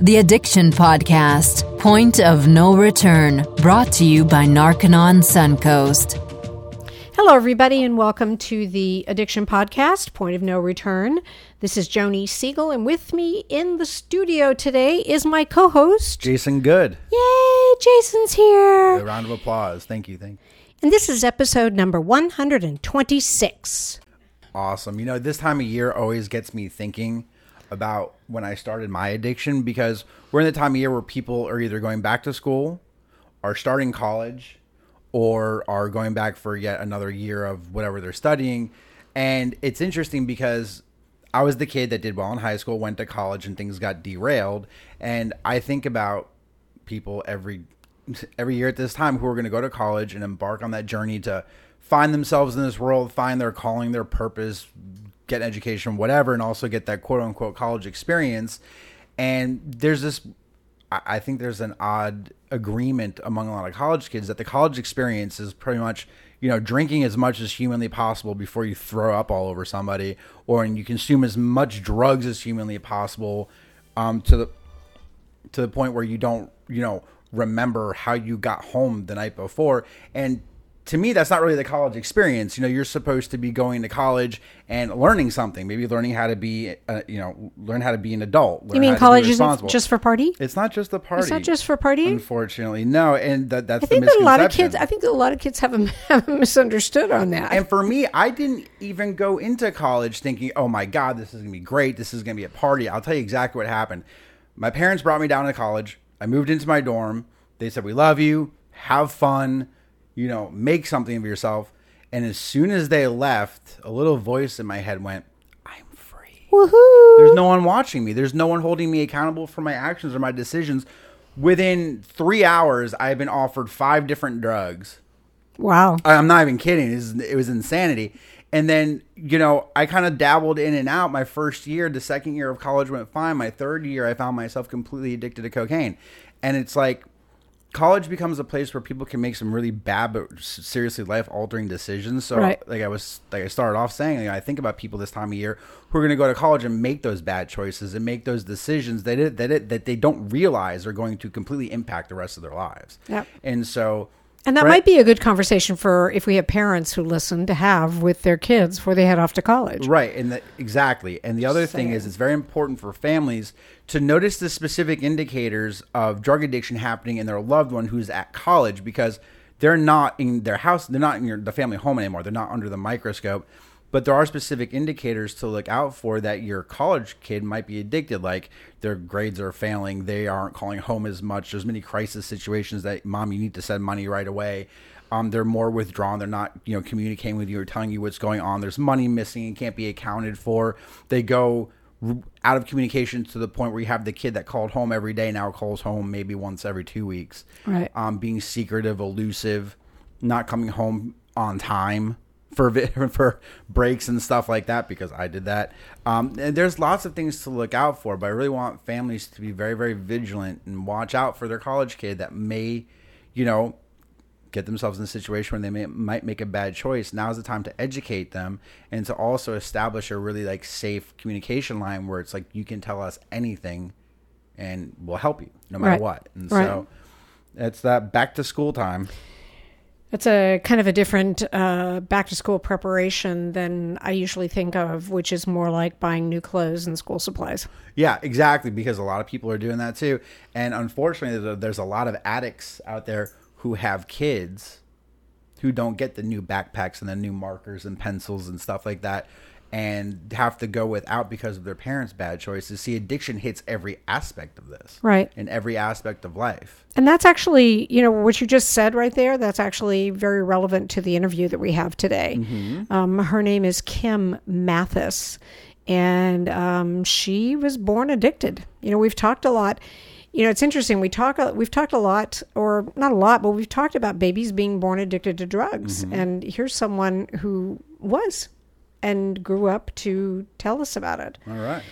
The Addiction Podcast, Point of No Return, brought to you by Narconon Suncoast. Hello, everybody, and welcome to the Addiction Podcast, Point of No Return. This is Joni Siegel, and with me in the studio today is my co host. Jason Good. Yay, Jason's here. A round of applause. Thank you. Thank you. And this is episode number 126. Awesome. You know, this time of year always gets me thinking about when I started my addiction because we're in the time of year where people are either going back to school, are starting college, or are going back for yet another year of whatever they're studying. And it's interesting because I was the kid that did well in high school, went to college, and things got derailed. And I think about people every every year at this time who are going to go to college and embark on that journey to find themselves in this world, find their calling, their purpose, get an education, whatever, and also get that quote unquote college experience. And there's this, I think there's an odd agreement among a lot of college kids that the college experience is pretty much, you know, drinking as much as humanly possible before you throw up all over somebody, or and you consume as much drugs as humanly possible, um, to the to the point where you don't, you know, remember how you got home the night before. And to me, that's not really the college experience. You know, you're supposed to be going to college and learning something, maybe learning how to be, uh, you know, learn how to be an adult. You mean college isn't just for party? It's not just the party. It's not just for partying? Unfortunately, no. And that, that's I think the that a lot of kids, I think that a lot of kids have, a, have a misunderstood on that. And for me, I didn't even go into college thinking, "Oh my God, this is gonna be great. This is gonna be a party." I'll tell you exactly what happened. My parents brought me down to college. I moved into my dorm. They said, "We love you. Have fun. You know, make something of yourself." And as soon as they left, a little voice in my head went, "I'm free." Woohoo! There's no one watching me. There's no one holding me accountable for my actions or my decisions. Within three hours, I have been offered five different drugs. Wow. I'm not even kidding. It was, it was insanity. And then, you know, I kind of dabbled in and out my first year. The second year of college went fine. My third year, I found myself completely addicted to cocaine. And it's like, college becomes a place where people can make some really bad but seriously life altering decisions. So, Right. like I was, like I started off saying, like, I think about people this time of year who are going to go to college and make those bad choices and make those decisions that it, that it, that they don't realize are going to completely impact the rest of their lives. Yep. And so, And that Right. might be a good conversation for if we have parents who listen to have with their kids before they head off to college. Right, and the, exactly. And the other thing is, it's very important for families to notice the specific indicators of drug addiction happening in their loved one who's at college because they're not in their house, they're not in your, the family home anymore. They're not under the microscope. But there are specific indicators to look out for that your college kid might be addicted, like their grades are failing, they aren't calling home as much. There's many crisis situations that mom, you need to send money right away. Um, they're more withdrawn. They're not, you know, communicating with you or telling you what's going on. There's money missing and can't be accounted for. They go out of communication to the point where you have the kid that called home every day now calls home maybe once every two weeks. Right. Um, being secretive, elusive, not coming home on time for for breaks and stuff like that because I did that. Um, and there's lots of things to look out for, but I really want families to be very very vigilant and watch out for their college kid that may, you know, get themselves in a situation where they may, might make a bad choice. Now's the time to educate them and to also establish a really like safe communication line where it's like you can tell us anything and we'll help you no matter Right. what. And Right. so it's that back to school time. It's a kind of a different uh, back to school preparation than I usually think of, which is more like buying new clothes and school supplies. Yeah, exactly. Because a lot of people are doing that too, and unfortunately, there's a lot of addicts out there who have kids who don't get the new backpacks and the new markers and pencils and stuff like that, and have to go without because of their parents' bad choices. See, addiction hits every aspect of this, Right. In every aspect of life. And that's actually, you know, what you just said right there, that's actually very relevant to the interview that we have today. Um, her name is Kim Mathis, and um, she was born addicted. You know, we've talked a lot. You know, it's interesting. We talk. We've talked a lot, or not a lot, but we've talked about babies being born addicted to drugs. And here's someone who was, and grew up to tell us about it. All right.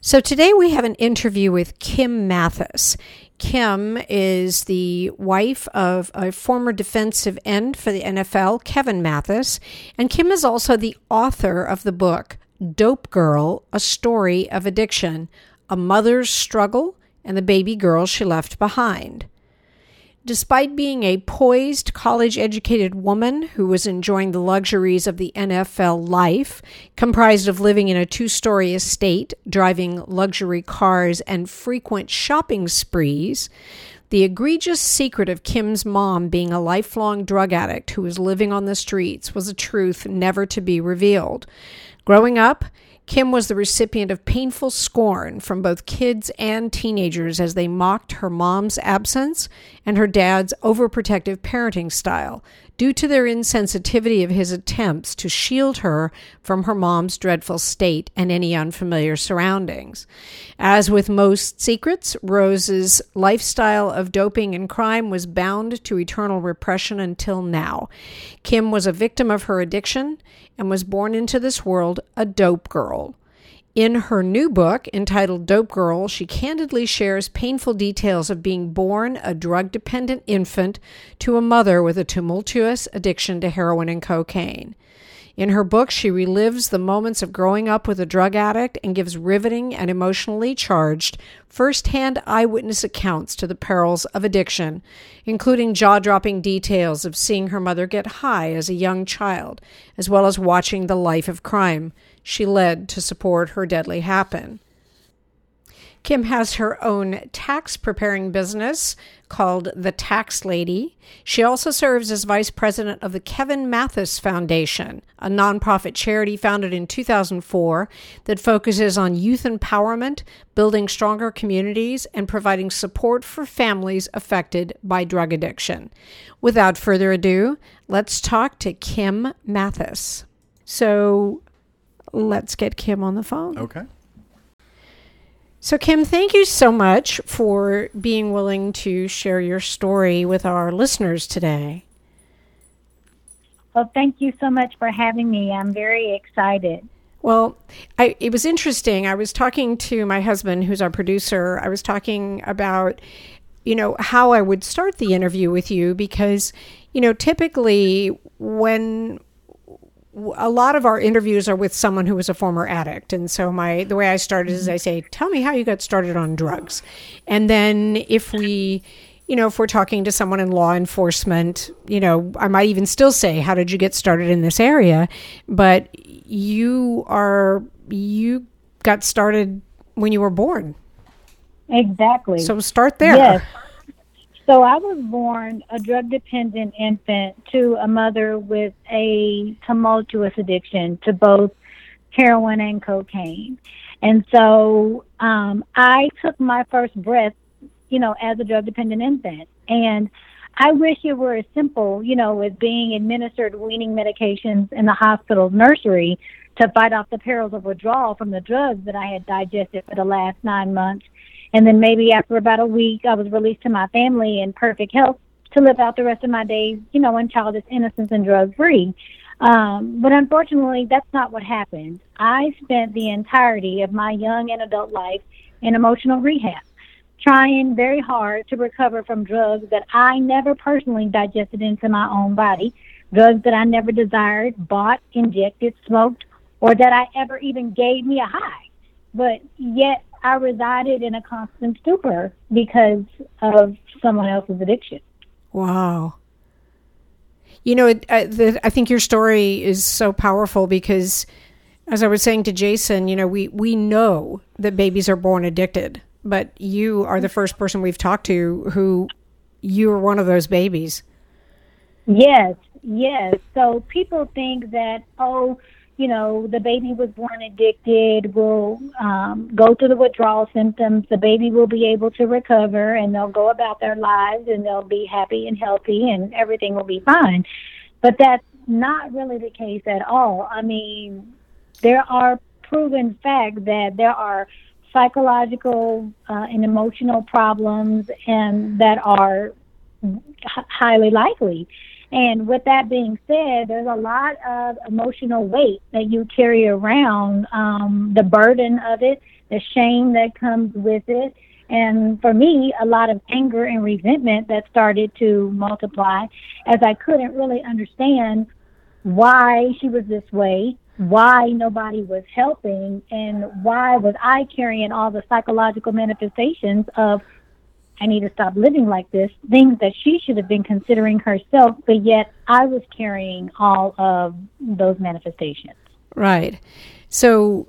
So today we have an interview with Kim Mathis. Kim is the wife of a former defensive end for the NFL, Kevin Mathis, and Kim is also the author of the book Dope Girl: A Story of Addiction, a mother's struggle and the baby girl she left behind. Despite being a poised, college educated woman who was enjoying the luxuries of the NFL life, comprised of living in a two story estate, driving luxury cars, and frequent shopping sprees, the egregious secret of Kim's mom being a lifelong drug addict who was living on the streets was a truth never to be revealed. Growing up, Kim was the recipient of painful scorn from both kids and teenagers as they mocked her mom's absence and her dad's overprotective parenting style, due to their insensitivity of his attempts to shield her from her mom's dreadful state and any unfamiliar surroundings. As with most secrets, Rose's lifestyle of doping and crime was bound to eternal repression until now. Kim was a victim of her addiction and was born into this world a dope girl. In her new book entitled Dope Girl, she candidly shares painful details of being born a drug dependent infant to a mother with a tumultuous addiction to heroin and cocaine. In her book, she relives the moments of growing up with a drug addict and gives riveting and emotionally charged first-hand eyewitness accounts to the perils of addiction, including jaw-dropping details of seeing her mother get high as a young child, as well as watching the life of crime she led to support her deadly happen. Kim has her own tax preparing business called The Tax Lady. She also serves as vice president of the Kevin Mathis Foundation, a nonprofit charity founded in 2004 that focuses on youth empowerment, building stronger communities, and providing support for families affected by drug addiction. Without further ado, let's talk to Kim Mathis. So let's get Kim on the phone. Okay. So, Kim, thank you so much for being willing to share your story with our listeners today. Well, thank you so much for having me. I'm very excited. Well, I, it was interesting. I was talking to my husband, who's our producer. I was talking about, you know, how I would start the interview with you because, you know, typically when a lot of our interviews are with someone who was a former addict. And so my the way i started is i say tell me how you got started on drugs. And then if we you know if we're talking to someone in law enforcement you know i might even still say how did you get started in this area? But you are you got started when you were born. Exactly. So start there. Yes so I was born a drug dependent infant to a mother with a tumultuous addiction to both heroin and cocaine. And so um, I took my first breath, you know, as a drug dependent infant. And I wish it were as simple, you know, as being administered weaning medications in the hospital nursery to fight off the perils of withdrawal from the drugs that I had digested for the last nine months and then maybe after about a week, I was released to my family in perfect health to live out the rest of my days, you know, in childish innocence and drug free. Um, but unfortunately, that's not what happened. I spent the entirety of my young and adult life in emotional rehab, trying very hard to recover from drugs that I never personally digested into my own body, drugs that I never desired, bought, injected, smoked, or that I ever even gave me a high. But yet I resided in a constant stupor because of someone else's addiction. Wow. You know, it, uh, the, I think your story is so powerful because, as I was saying to Jason, you know, we, we know that babies are born addicted, but you are the first person we've talked to who you were one of those babies. Yes, yes. So people think that, oh, you know, the baby was born addicted, will um, go through the withdrawal symptoms. The baby will be able to recover and they'll go about their lives and they'll be happy and healthy and everything will be fine. But that's not really the case at all. I mean, there are proven facts that there are psychological uh, and emotional problems and that are highly likely. And with that being said, there's a lot of emotional weight that you carry around, um, the burden of it, the shame that comes with it. And for me, a lot of anger and resentment that started to multiply as I couldn't really understand why she was this way, why nobody was helping and why was I carrying all the psychological manifestations of I need to stop living like this, things that she should have been considering herself, but yet I was carrying all of those manifestations. Right. So,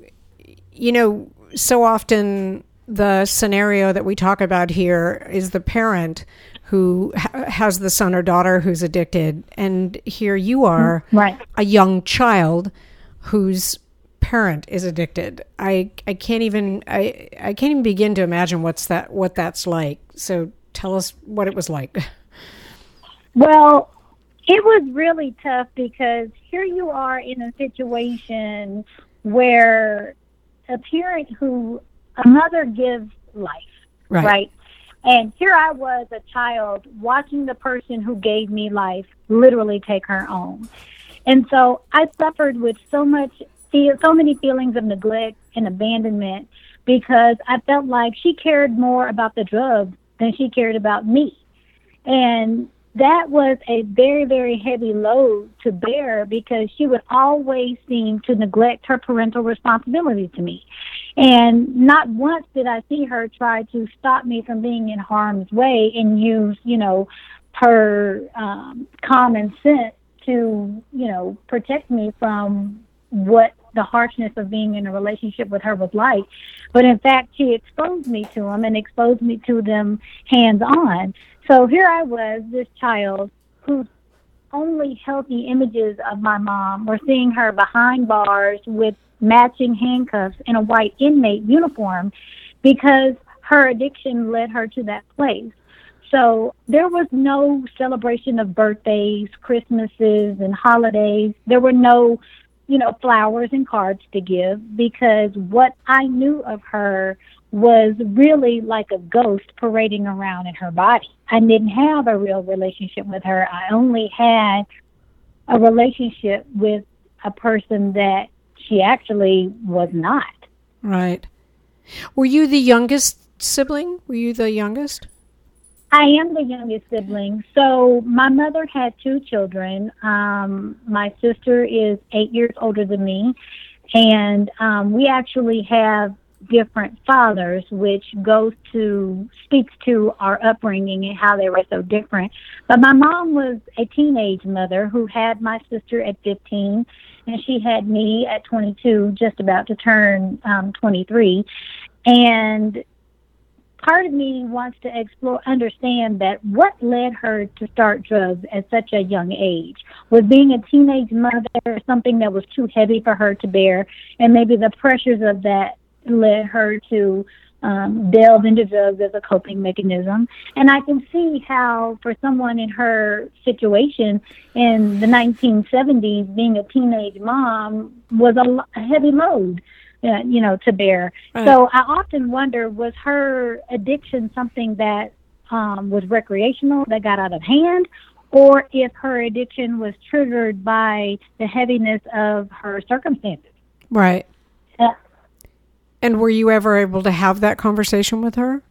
you know, so often the scenario that we talk about here is the parent who ha- has the son or daughter who's addicted, and here you are, mm, right. a young child whose parent is addicted. I I can't even I I can't even begin to imagine what's that what that's like. So tell us what it was like. Well, it was really tough because here you are in a situation where a parent who a mother gives life, Right. right? And here I was, a child, watching the person who gave me life literally take her own. And so I suffered with so much, feel, so many feelings of neglect and abandonment because I felt like she cared more about the drugs than she cared about me. And that was a very, very heavy load to bear because she would always seem to neglect her parental responsibility to me. And not once did I see her try to stop me from being in harm's way and use, you know, her um, common sense to, you know, protect me from what the harshness of being in a relationship with her was like. But in fact, she exposed me to them and exposed me to them hands on. So here I was, this child whose only healthy images of my mom were seeing her behind bars with matching handcuffs in a white inmate uniform because her addiction led her to that place. So there was no celebration of birthdays, Christmases, and holidays. There were no, you know, flowers and cards to give because what I knew of her was really like a ghost parading around in her body. I didn't have a real relationship with her. I only had a relationship with a person that she actually was not. Right. Were you the youngest sibling? Were you the youngest? I am the youngest sibling. So my mother had two children. Um, my sister is eight years older than me, and um, we actually have different fathers, which goes to speaks to our upbringing and how they were so different. But my mom was a teenage mother who had my sister at 15, and she had me at 22, just about to turn um, 23, and part of me wants to explore, understand that what led her to start drugs at such a young age. Was being a teenage mother, something that was too heavy for her to bear, and maybe the pressures of that led her to um, delve into drugs as a coping mechanism. And I can see how, for someone in her situation in the 1970s, being a teenage mom was a, a heavy load uh, you know, to bear. Right. So I often wonder, was her addiction something that um, was recreational, that got out of hand, or if her addiction was triggered by the heaviness of her circumstances? Right. Uh, And were you ever able to have that conversation with her?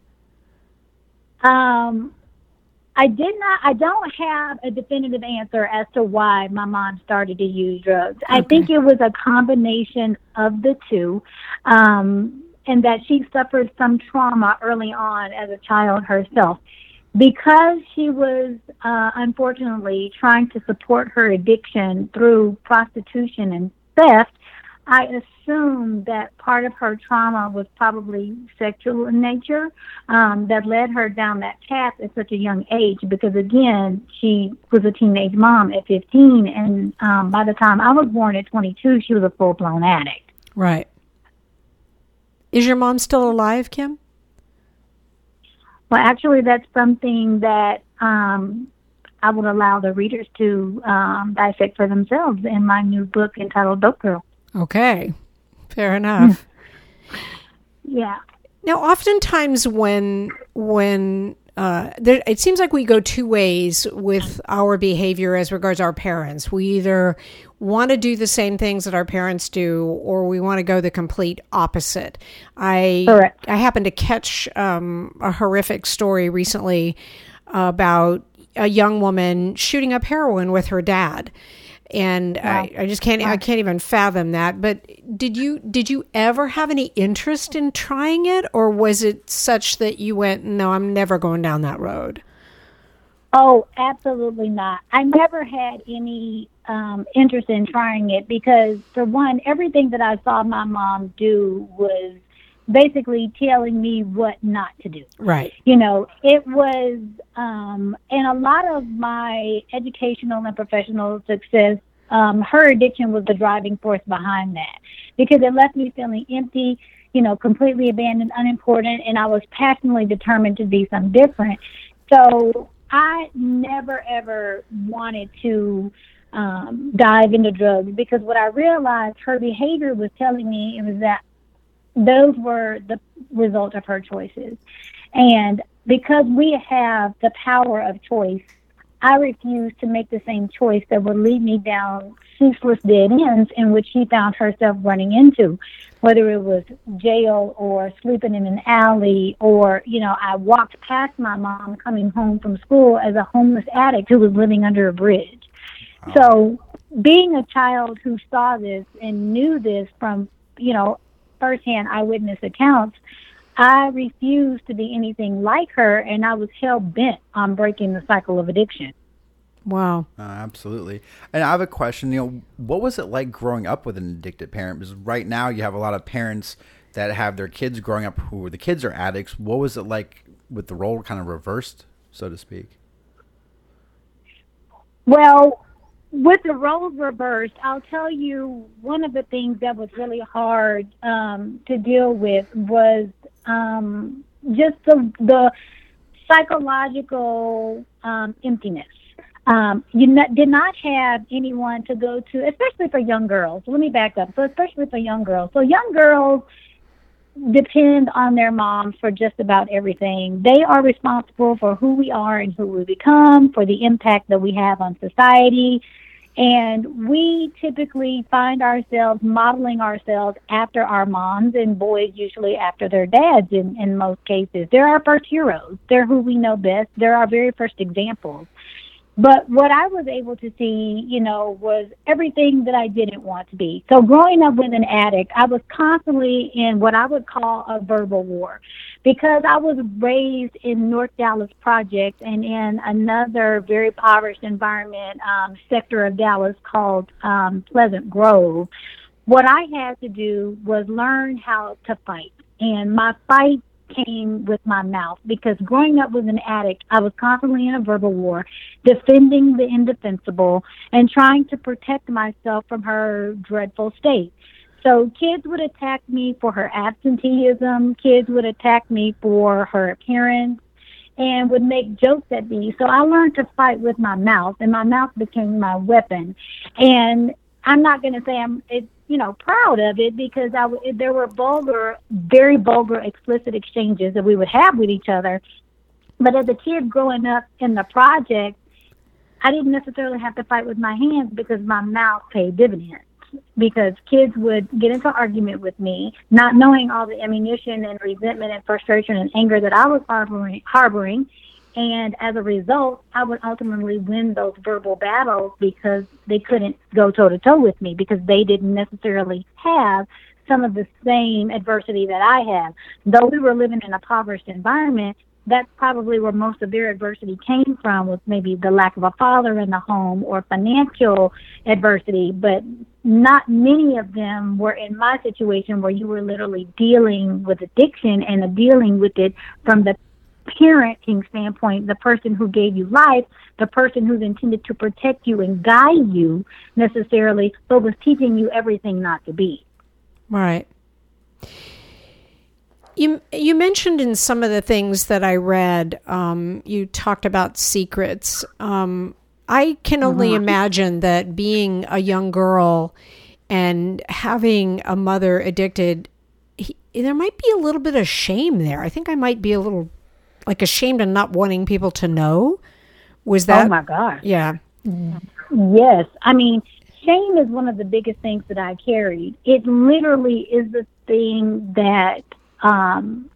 Um, I did not. I don't have a definitive answer as to why my mom started to use drugs. I think it was a combination of the two, um, and that she suffered some trauma early on as a child herself. Because she was uh, unfortunately trying to support her addiction through prostitution and theft, I assume that part of her trauma was probably sexual in nature um, that led her down that path at such a young age. Because again, she was a teenage mom at 15, and um, by the time I was born at 22, she was a full blown addict. Right. Is your mom still alive, Kim? Well, actually, that's something that um, I would allow the readers to um, dissect for themselves in my new book entitled Dope Girl. Okay. Fair enough. Yeah. Now, oftentimes when when uh, there, it seems like we go two ways with our behavior as regards our parents. We either want to do the same things that our parents do, or we want to go the complete opposite. I Correct. I happened to catch um, a horrific story recently about a young woman shooting up heroin with her dad. And I, I just can't I can't even fathom that. But did you did you ever have any interest in trying it, or was it such that you went, no, I'm never going down that road? Oh, absolutely not. I never had any um, interest in trying it because, for one, everything that I saw my mom do was basically telling me what not to do. Right. You know, it was, um, and a lot of my educational and professional success, um, her addiction was the driving force behind that because it left me feeling empty, you know, completely abandoned, unimportant, and I was passionately determined to be something different. So I never ever wanted to um, dive into drugs because what I realized her behavior was telling me it was that those were the result of her choices. And because we have the power of choice, I refuse to make the same choice that would lead me down ceaseless dead ends in which she found herself running into, whether it was jail or sleeping in an alley or, you know, I walked past my mom coming home from school as a homeless addict who was living under a bridge. So being a child who saw this and knew this from, you know, firsthand eyewitness accounts, I refused to be anything like her, and I was hell bent on breaking the cycle of addiction. Wow. Uh, absolutely. And I have a question. You know, what was it like growing up with an addicted parent? Because right now you have a lot of parents that have their kids growing up who the kids are addicts. What was it like with the role kind of reversed, so to speak? Well, with the roles reversed, I'll tell you one of the things that was really hard um, to deal with was um, just the the psychological um, emptiness. Um, you not, did not have anyone to go to, especially for young girls. Let me back up. So, especially for young girls. So, young girls depend on their moms for just about everything. They are responsible for who we are and who we become, for the impact that we have on society. And we typically find ourselves modeling ourselves after our moms and boys usually after their dads in, in most cases. They're our first heroes. They're who we know best. They're our very first examples. But what I was able to see, you know, was everything that I didn't want to be. So growing up with an addict, I was constantly in what I would call a verbal war because I was raised in North Dallas Project and in another very impoverished environment um, sector of Dallas called um, Pleasant Grove. What I had to do was learn how to fight. And my fight came with my mouth because growing up with an addict, I was constantly in a verbal war, defending the indefensible and trying to protect myself from her dreadful state. So kids would attack me for her absenteeism, kids would attack me for her appearance and would make jokes at me. So I learned to fight with my mouth and my mouth became my weapon. And I'm not going to say I'm it, you know proud of it because I there were vulgar, very vulgar, explicit exchanges that we would have with each other. But as a kid growing up in the project, I didn't necessarily have to fight with my hands because my mouth paid dividends. Because kids would get into argument with me, not knowing all the ammunition and resentment and frustration and anger that I was harboring, harboring and as a result, I would ultimately win those verbal battles because they couldn't go toe to toe with me because they didn't necessarily have some of the same adversity that I have. Though we were living in a impoverished environment, that's probably where most of their adversity came from was maybe the lack of a father in the home or financial adversity, but not many of them were in my situation where you were literally dealing with addiction and dealing with it from the parenting standpoint, the person who gave you life, the person who's intended to protect you and guide you necessarily, but was teaching you everything not to be. Right. You you mentioned in some of the things that I read, um, you talked about secrets. Um, I can only imagine that being a young girl and having a mother addicted, he, there might be a little bit of shame there. I think I might be a little like ashamed and not wanting people to know? Was that? Oh my god! Yeah. Yes, I mean, shame is one of the biggest things that I carried. It literally is the thing that um,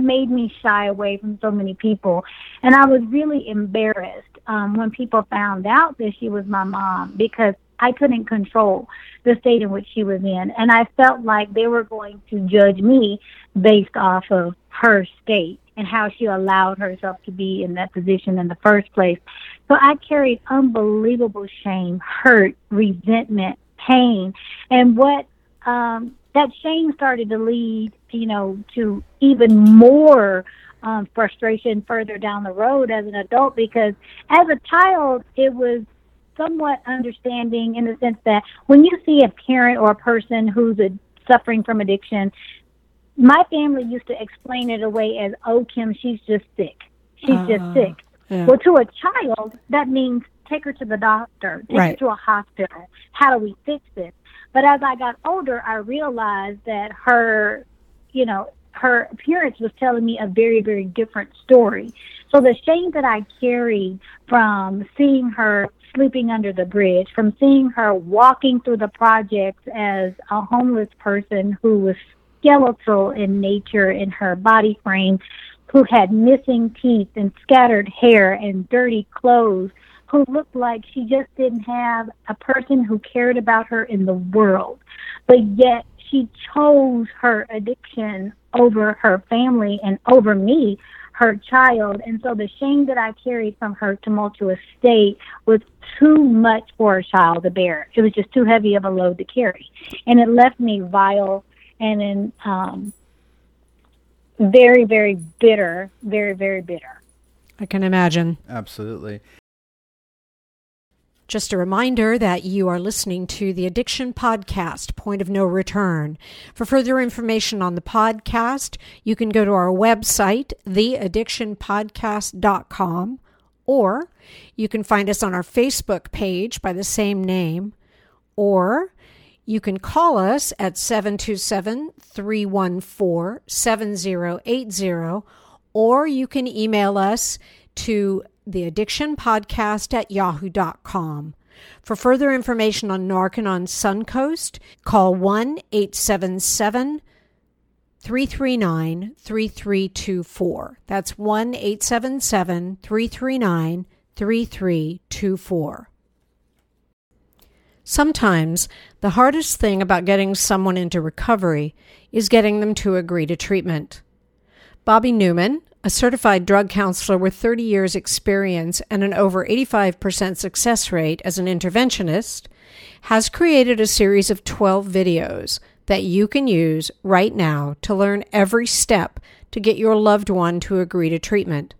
made me shy away from so many people, and I was really embarrassed um, when people found out that she was my mom because I couldn't control the state in which she was in. And I felt like they were going to judge me based off of her state and how she allowed herself to be in that position in the first place. So I carried unbelievable shame, hurt, resentment, pain. And what um, that shame started to lead, you know, to even more um, frustration further down the road as an adult because as a child, it was somewhat understanding in the sense that when you see a parent or a person who's a, suffering from addiction, my family used to explain it away as, oh, Kim, she's just sick. She's uh, just sick. Yeah. Well, to a child, that means take her to the doctor, take right. her to a hospital. How do we fix this? But as I got older, I realized that her, you know, her appearance was telling me a very, very different story. So the shame that I carried from seeing her sleeping under the bridge, from seeing her walking through the projects as a homeless person who was skeletal in nature in her body frame, who had missing teeth and scattered hair and dirty clothes, who looked like she just didn't have a person who cared about her in the world. But yet she chose her addiction over her family and over me, her child. And so the shame that I carried from her tumultuous state was too much for a child to bear. It was just too heavy of a load to carry. And it left me vile and then um, very, very bitter, very, very bitter. I can imagine. Absolutely. Just a reminder that you are listening to the Addiction Podcast, Point of No Return. For further information on the podcast, you can go to our website, theaddictionpodcast.com, or you can find us on our Facebook page by the same name, or you can call us at 727 314 7080, or you can email us to theaddictionpodcast at yahoo.com. For further information on Narconon Suncoast, call 1 877 339 3324. That's 1 877 339 3324. Sometimes the hardest thing about getting someone into recovery is getting them to agree to treatment. Bobby Newman, a certified drug counselor with 30 years' experience and an over 85% success rate as an interventionist, has created a series of 12 videos that you can use right now to learn every step to get your loved one to agree to treatment.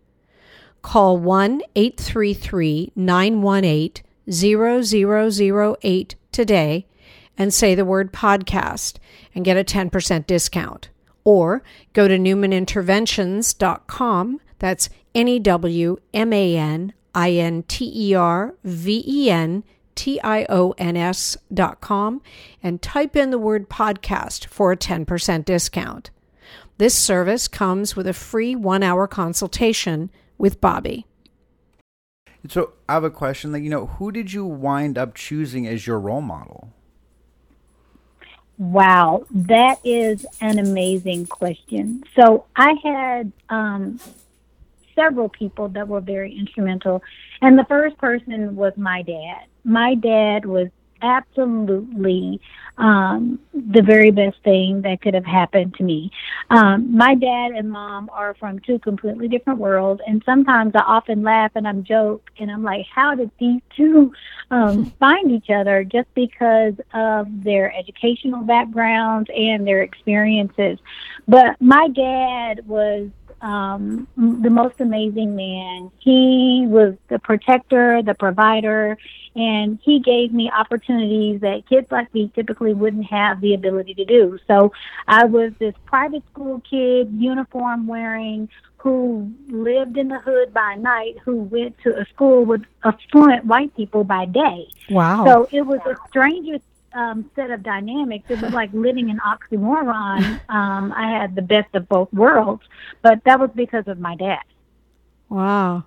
Call 1 833 918 0008 today and say the word podcast and get a 10% discount. Or go to newmaninterventions.com. That's N E W M A N I N T E R V E N T I O N S dot com and type in the word podcast for a 10% discount. This service comes with a free one hour consultation with Bobby. So I have a question. Like, you know, who did you wind up choosing as your role model? Wow, that is an amazing question. So I had um, several people that were very instrumental, and the first person was my dad. My dad was absolutely um, the very best thing that could have happened to me. Um, my dad and mom are from two completely different worlds, and sometimes I often laugh and I'm joke and I'm like, how did these two um, find each other? Just because of their educational backgrounds and their experiences. But my dad was um, the most amazing man. He was the protector, the provider, and he gave me opportunities that kids like me typically wouldn't have the ability to do. So I was this private school kid, uniform wearing, who lived in the hood by night, who went to a school with affluent white people by day. Wow. So it was a strangest um, set of dynamics. It was like living an oxymoron. Um, I had the best of both worlds, but that was because of my dad. Wow.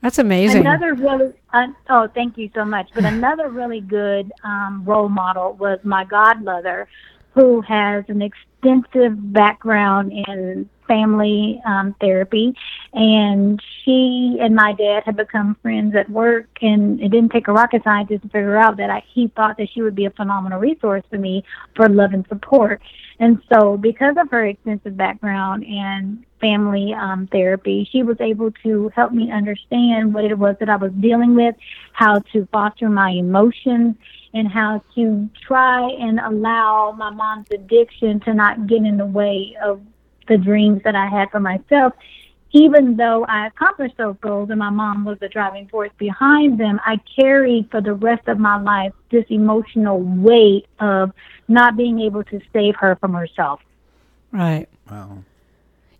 That's amazing. Another really, uh, oh, thank you so much. But another really good um, role model was my godmother, who has an extensive background in family um, therapy, and she and my dad had become friends at work. And it didn't take a rocket scientist to figure out that I, he thought that she would be a phenomenal resource for me for love and support. And so, because of her extensive background and family um, therapy, she was able to help me understand what it was that I was dealing with, how to foster my emotions, and how to try and allow my mom's addiction to not get in the way of the dreams that I had for myself. Even though I accomplished those goals and my mom was the driving force behind them, I carried for the rest of my life this emotional weight of not being able to save her from herself. Right. Wow.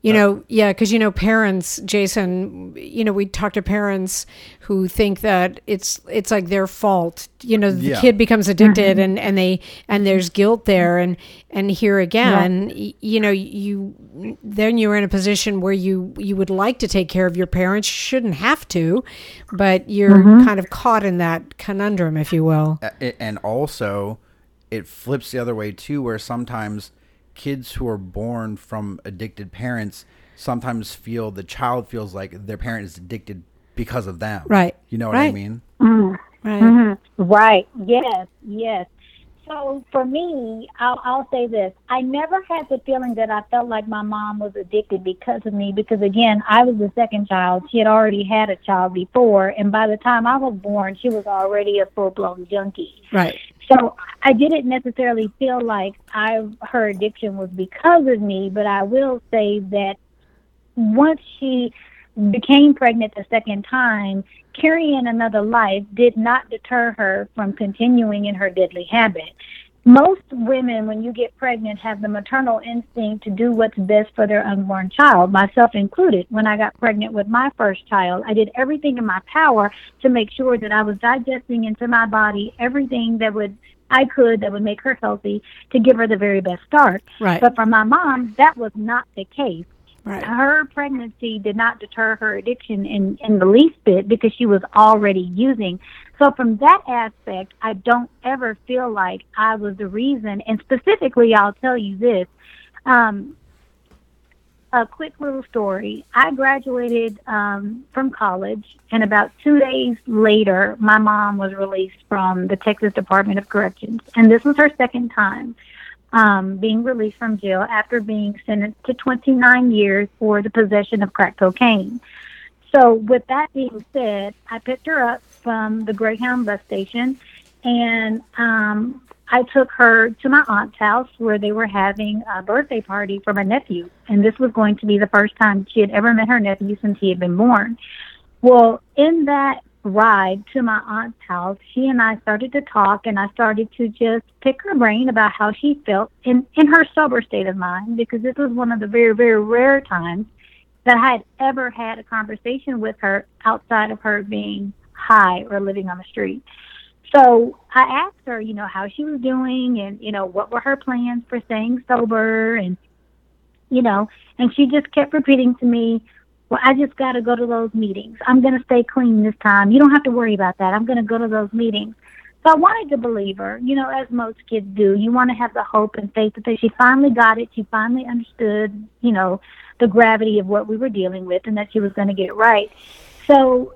You uh, know, yeah, because you know, parents, Jason. You know, we talk to parents who think that it's it's like their fault. You know, the Yeah. kid becomes mm-hmm. addicted, and and they and there's guilt there, and and here again, y- you know, you then you're in a position where you you would like to take care of your parents, you shouldn't have to, but you're mm-hmm. kind of caught in that conundrum, if you will. And also it flips the other way too where sometimes kids who are born from addicted parents sometimes feel the child feels like their parent is addicted because of them Right. you know what i Right. mean mm-hmm. Right. Mm-hmm. Right. Yes. Yes. So for me, I'll, I'll say this: I never had the feeling that I felt like my mom was addicted because of me. Because again, I was the second child; she had already had a child before, and by the time I was born, she was already a full blown junkie. Right. So I didn't necessarily feel like I her addiction was because of me, but I will say that once she became pregnant the second time, carrying another life did not deter her from continuing in her deadly habit. Most women, when you get pregnant, have the maternal instinct to do what's best for their unborn child, myself included. When I got pregnant with my first child, I did everything in my power to make sure that I was digesting into my body everything that would I could that would make her healthy to give her the very best start. Right. But for my mom, that was not the case Right. her pregnancy did not deter her addiction in, in the least bit because she was already using. So from that aspect, I don't ever feel like I was the reason. And specifically, I'll tell you this. Um, a quick little story. I graduated um, from college, and about two days later, my mom was released from the Texas Department of Corrections. And this was her second time um, being released from jail after being sentenced to 29 years for the possession of crack cocaine. So, with that being said, I picked her up from the Greyhound bus station and um, I took her to my aunt's house where they were having a birthday party for my nephew. And this was going to be the first time she had ever met her nephew since he had been born. Well, in that ride to my aunt's house, she and I started to talk, and I started to just pick her brain about how she felt in, in her sober state of mind, because this was one of the very, very rare times that I had ever had a conversation with her outside of her being high or living on the street. So I asked her, you know, how she was doing and, you know, what were her plans for staying sober and, you know, and she just kept repeating to me, well, I just got to go to those meetings. I'm going to stay clean this time. You don't have to worry about that. I'm going to go to those meetings. So I wanted to believe her, you know, as most kids do. You want to have the hope and faith that she finally got it. She finally understood, you know, the gravity of what we were dealing with and that she was going to get it right. So,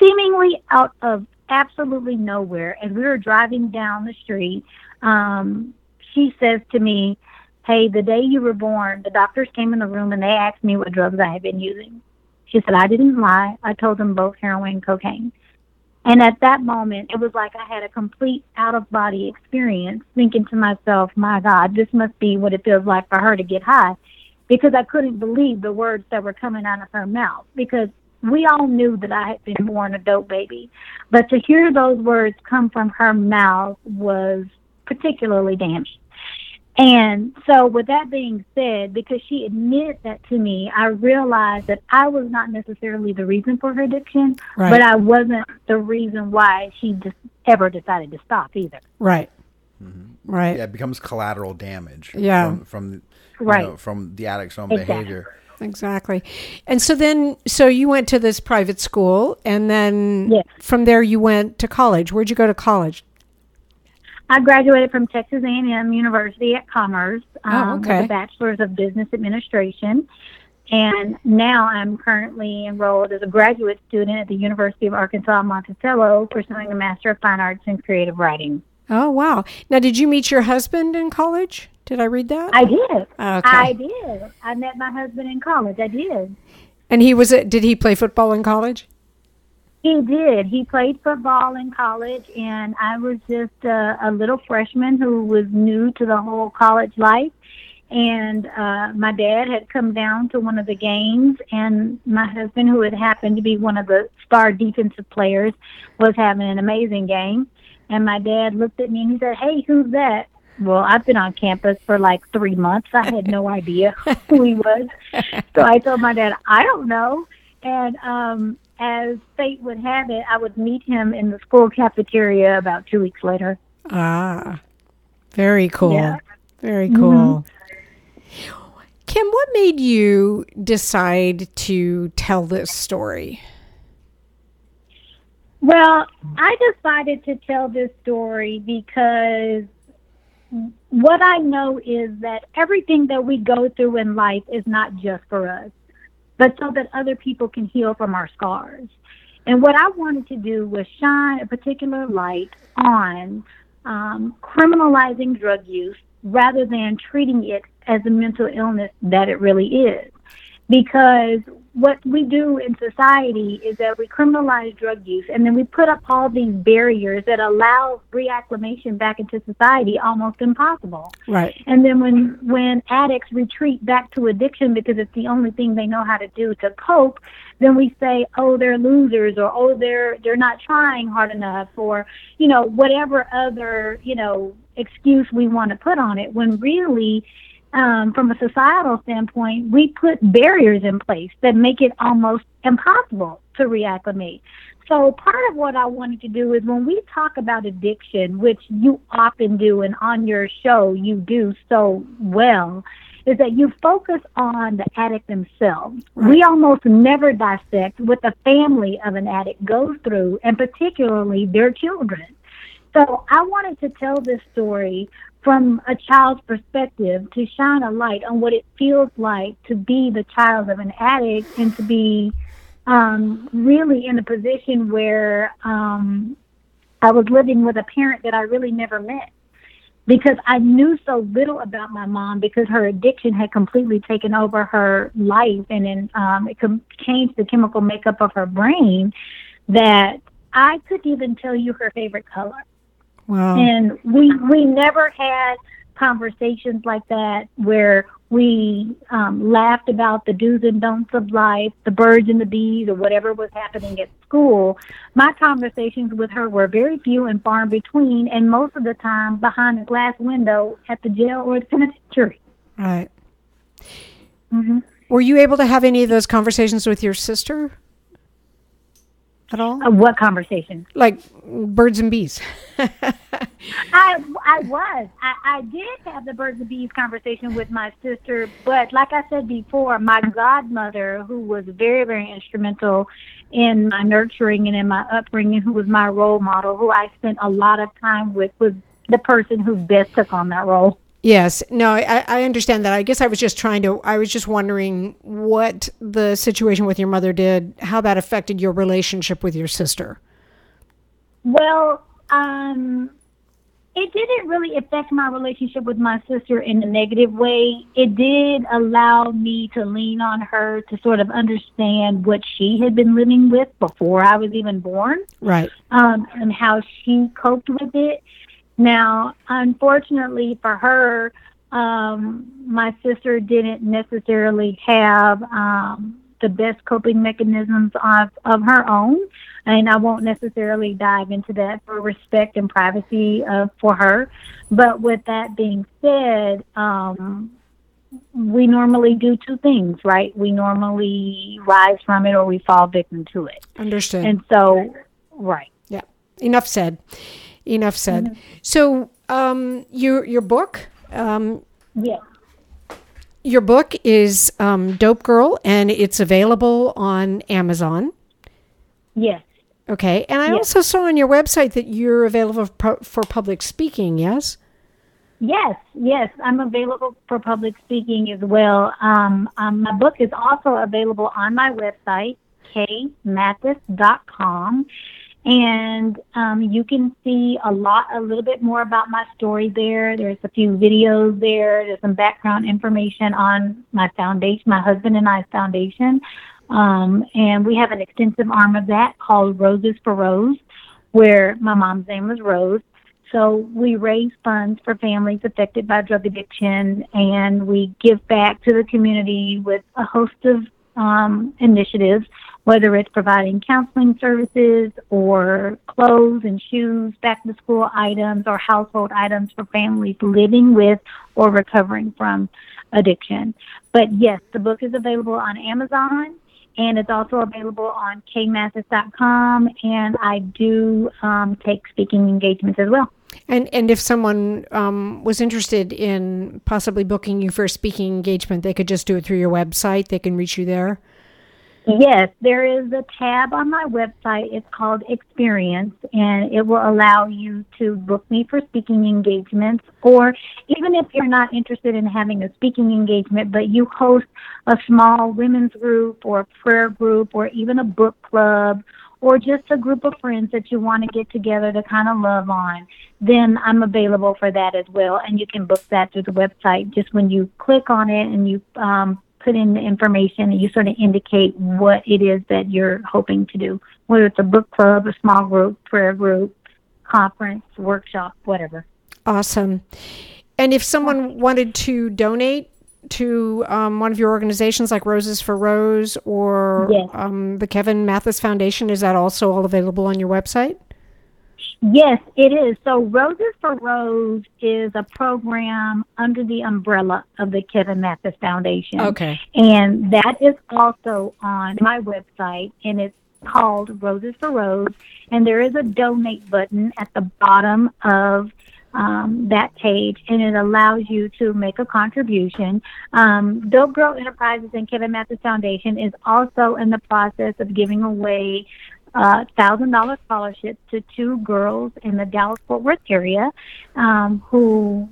seemingly out of absolutely nowhere, as we were driving down the street, um, she says to me, Hey, the day you were born, the doctors came in the room and they asked me what drugs I had been using. She said, I didn't lie. I told them both heroin and cocaine. And at that moment, it was like I had a complete out of body experience, thinking to myself, my God, this must be what it feels like for her to get high. Because I couldn't believe the words that were coming out of her mouth. Because we all knew that I had been born a dope baby. But to hear those words come from her mouth was particularly damning. And so, with that being said, because she admitted that to me, I realized that I was not necessarily the reason for her addiction, Right. but I wasn't the reason why she just ever decided to stop either. Right. Mm-hmm. Right. yeah it becomes collateral damage Yeah. from, from you Right. know, from the addict's own Exactly. behavior Exactly. And so then, so you went to this private school, and then Yes. from there you went to college. Where'd you go to college? I graduated from Texas A&M University at Commerce um, Oh, okay. with a bachelor's of business administration. and now I'm currently enrolled as a graduate student at the University of Arkansas Monticello, pursuing a Master of Fine Arts in Creative Writing. Oh wow! Now, did you meet your husband in college? Did I read that? I did. Okay. I did. I met my husband in college. I did. and he was. A, did he play football in college? He did. He played football in college, and I was just a, a little freshman who was new to the whole college life. And uh, my dad had come down to one of the games, and my husband, who had happened to be one of the star defensive players, was having an amazing game. And my dad looked at me and he said, "Hey, who's that?" Well, I've been on campus for like three months. I had no idea who he was. So I told my dad, I don't know. And um, as fate would have it, I would meet him in the school cafeteria about two weeks later. Ah, very cool. Yeah. Very cool. Kim, what made you decide to tell this story? Well, I decided to tell this story because what I know is that everything that we go through in life is not just for us, but so that other people can heal from our scars. And what I wanted to do was shine a particular light on um, criminalizing drug use rather than treating it as a mental illness that it really is. Because what we do in society is that we criminalize drug use and then we put up all these barriers that allow reacclimation back into society almost impossible. Right. And then when when addicts retreat back to addiction because it's the only thing they know how to do to cope, then we say, "Oh, they're losers," or "Oh, they're they're not trying hard enough," or you know whatever other you know excuse we want to put on it. When really, um, from a societal standpoint, we put barriers in place that make it almost impossible to reacclimate. So part of what I wanted to do is when we talk about addiction, which you often do and on your show you do so well, is that you focus on the addict themselves. We almost never dissect what the family of an addict goes through and particularly their children. So I wanted to tell this story from a child's perspective to shine a light on what it feels like to be the child of an addict and to be um, really in a position where um, I was living with a parent that I really never met because I knew so little about my mom because her addiction had completely taken over her life and then um, it com- changed the chemical makeup of her brain that I couldn't even tell you her favorite color. Wow. And we we never had conversations like that where we um, laughed about the do's and don'ts of life, the birds and the bees, or whatever was happening at school. My conversations with her were very few and far in between, and most of the time behind a glass window at the jail or the penitentiary. Right. hmm Were you able to have any of those conversations with your sister at all? Uh, what conversation? Like birds and bees. I I was. I, I did have the birds and bees conversation with my sister, but like I said before, my godmother, who was very very instrumental in my nurturing and in my upbringing, who was my role model, who I spent a lot of time with, was the person who best took on that role. Yes. No, I, I understand that. I guess I was just trying to, I was just wondering what the situation with your mother did, how that affected your relationship with your sister. Well, um, it didn't really affect my relationship with my sister in a negative way. It did allow me to lean on her to sort of understand what she had been living with before I was even born, Right. um, and how she coped with it. Now, unfortunately for her, um, my sister didn't necessarily have um, the best coping mechanisms of, of her own. And I won't necessarily dive into that for respect and privacy uh, for her. But with that being said, um, we normally do two things, right? We normally rise from it or we fall victim to it. Understood. And so, right. yeah. Enough said. Enough said. So, um, your your book, um, Yes. your book is um, Dope Girl, and it's available on Amazon. Yes. Okay, and I Yes. also saw on your website that you're available for, for public speaking. Yes. Yes, yes, I'm available for public speaking as well. Um, um, my book is also available on my website, kmathis.com. And um, you can see a lot, a little bit more about my story there. There's a few videos there. There's some background information on my foundation, my husband and I's foundation. Um, and we have an extensive arm of that called Roses for Rose, where my mom's name was Rose. So we raise funds for families affected by drug addiction, and we give back to the community with a host of um, initiatives, whether it's providing counseling services or clothes and shoes, back to school items, or household items for families living with or recovering from addiction. But yes, the book is available on Amazon and it's also available on kmathis.com. And I do um, take speaking engagements as well. And and if someone um, was interested in possibly booking you for a speaking engagement, they could just do it through your website. They can reach you there. Yes, there is a tab on my website. It's called Experience, and it will allow you to book me for speaking engagements. Or even if you're not interested in having a speaking engagement, but you host a small women's group or a prayer group or even a book club or just a group of friends that you want to get together to kind of love on, then I'm available for that as well. And you can book that through the website just when you click on it and you um, put in the information and you sort of indicate what it is that you're hoping to do, whether it's a book club, a small group, prayer group, conference, workshop, whatever. Awesome. And if someone wanted to donate to um, one of your organizations like Roses for Rose or Yes. um, the Kevin Mathis Foundation, is that also all available on your website? Yes, it is. So Roses for Rose is a program under the umbrella of the Kevin Mathis Foundation. Okay. And that is also on my website, and it's called Roses for Rose. And there is a donate button at the bottom of um, that page, and it allows you to make a contribution. Um, Dope Girl Enterprises and Kevin Mathis Foundation is also in the process of giving away uh, thousand dollar scholarships to two girls in the Dallas Fort Worth area um, who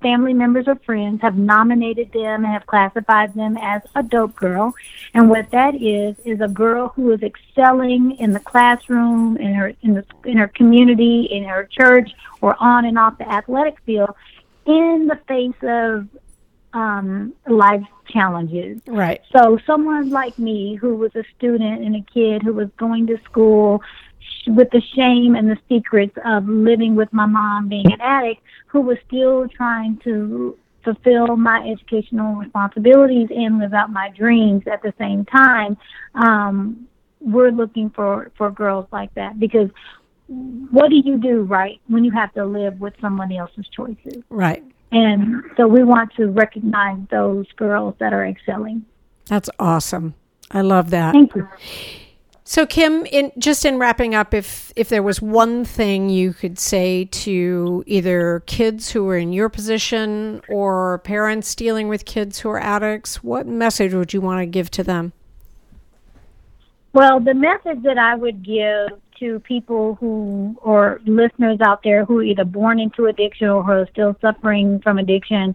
family members or friends have nominated them and have classified them as a dope girl. And what that is is a girl who is excelling in the classroom, in her in the in her community, in her church, or on and off the athletic field, in the face of um, life challenges. Right. So someone like me who was a student and a kid who was going to school sh- with the shame and the secrets of living with my mom being an addict, who was still trying to fulfill my educational responsibilities and live out my dreams at the same time. Um, we're looking for, for girls like that because what do you do, right, when you have to live with someone else's choices? Right. And so we want to recognize those girls that are excelling. That's awesome. I love that. Thank you. So Kim, in just in wrapping up, if if there was one thing you could say to either kids who are in your position or parents dealing with kids who are addicts, what message would you want to give to them? Well, the message that I would give to people who, or listeners out there who are either born into addiction or who are still suffering from addiction,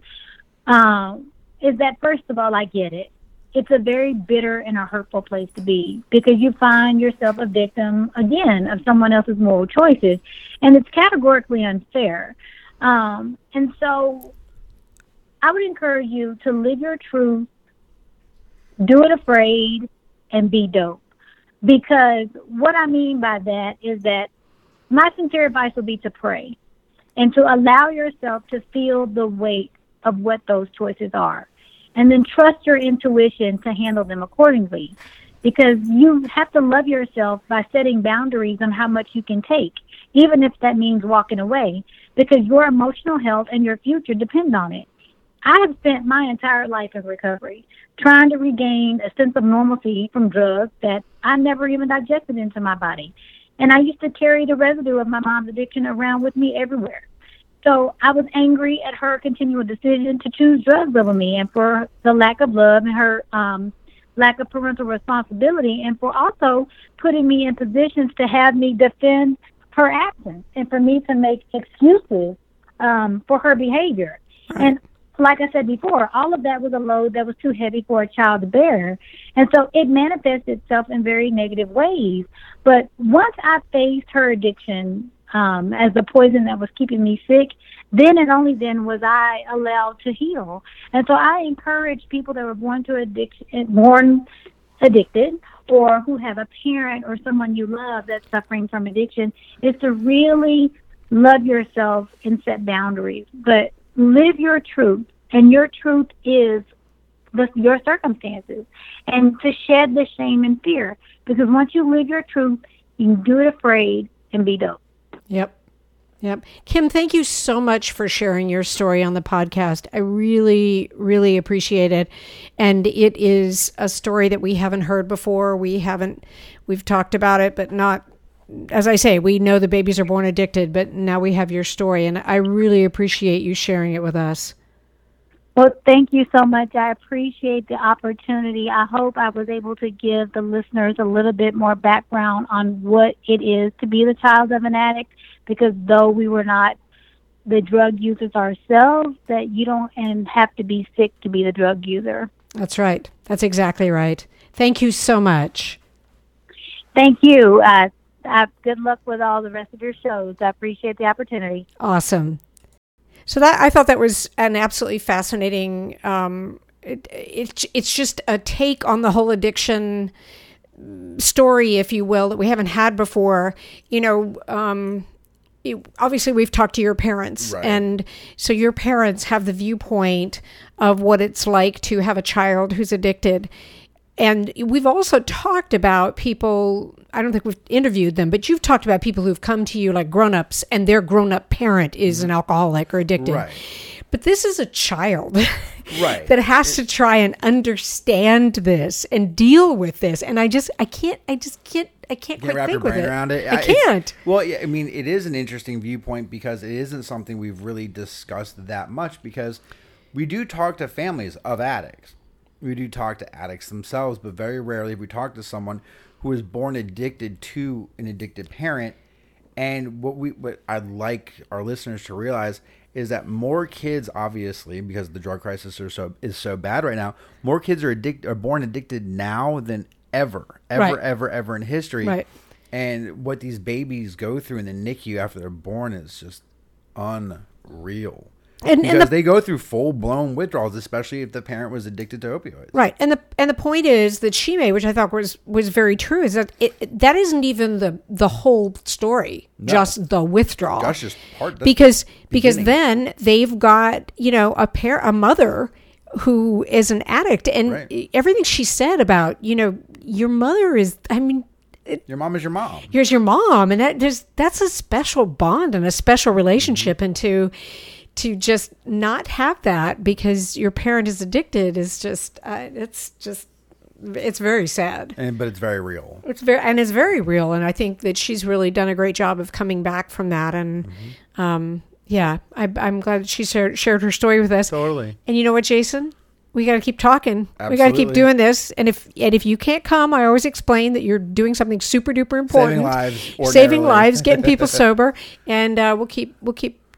um, is that first of all, I get it. It's a very bitter and a hurtful place to be because you find yourself a victim again of someone else's moral choices, and it's categorically unfair. Um, and so, I would encourage you to live your truth, do it afraid, and be dope because what I mean by that is that my sincere advice would be to pray and to allow yourself to feel the weight of what those choices are. And then trust your intuition to handle them accordingly. Because you have to love yourself by setting boundaries on how much you can take, even if that means walking away, because your emotional health and your future depend on it. I have spent my entire life in recovery, trying to regain a sense of normalcy from drugs that I never even digested into my body. And I used to carry the residue of my mom's addiction around with me everywhere. So I was angry at her continual decision to choose drugs over me and for the lack of love and her um, lack of parental responsibility and for also putting me in positions to have me defend her actions and for me to make excuses um, for her behavior. And like I said before, all of that was a load that was too heavy for a child to bear. And so it manifests itself in very negative ways. But once I faced her addiction um, as the poison that was keeping me sick, then and only then was I allowed to heal. And so I encourage people that were born to addiction, born addicted, or who have a parent or someone you love that's suffering from addiction, is to really love yourself and set boundaries. But live your truth, and your truth is the, your circumstances, and to shed the shame and fear. Because once you live your truth, you can do it afraid and be dope. Yep. Yep. Kim, thank you so much for sharing your story on the podcast. I really, really appreciate it. And it is a story that we haven't heard before. We haven't, we've talked about it, but not, as I say, we know the babies are born addicted, but now we have your story. And I really appreciate you sharing it with us. Well, thank you so much. I appreciate the opportunity. I hope I was able to give the listeners a little bit more background on what it is to be the child of an addict because though we were not the drug users ourselves, that you don't and have to be sick to be the drug user. That's right. That's exactly right. Thank you so much. Thank you. Uh, uh, good luck with all the rest of your shows. I appreciate the opportunity. Awesome. So that I thought that was an absolutely fascinating. Um, it, it, it's just a take on the whole addiction story, if you will, that we haven't had before. You know, um, it, obviously we've talked to your parents, Right. and so your parents have the viewpoint of what it's like to have a child who's addicted. And we've also talked about people, I don't think we've interviewed them, but you've talked about people who've come to you like grown-ups and their grown-up parent is an alcoholic or addicted. Right. But this is a child Right. that has to try and understand this and deal with this. And I just I can't I just can't I can't quite wrap your brain it. around it. I uh, it's- can't. Well, yeah, I mean, it is an interesting viewpoint because it isn't something we've really discussed that much because we do talk to families of addicts. We do talk to addicts themselves, but very rarely have we talk to someone who was born addicted to an addicted parent. And what we what I'd like our listeners to realize is that more kids, obviously, because the drug crisis are so is so bad right now, more kids are addict are born addicted now than ever, ever, Right. ever, ever in history. Right. And what these babies go through in the NICU after they're born is just unreal. And- and because the- they go through full blown withdrawals, especially if the parent was addicted to opioids. Right. And the and the point is that she made, which I thought was was very true, is that it, it- that isn't even the the whole story, just the withdrawal. That's just part- because because then they've got, you know, a pair a mother who is an addict and Right. everything she said about, you know, your mother is I mean Your mom is your mom. here's your mom and that just that's a special bond and a special relationship Mm-hmm. and to to just not have that because your parent is addicted is just uh, it's just it's very sad And but it's very real. it's very and it's very real and i think that she's really done a great job of coming back from that and Mm-hmm. um yeah I, i'm glad that she shared, shared her story with us Totally. and you know what jason we got to keep talking. We got to keep doing this. And if and if you can't come, I always explain that you're doing something super duper important, saving lives saving lives, getting people sober, and uh, we'll keep we'll keep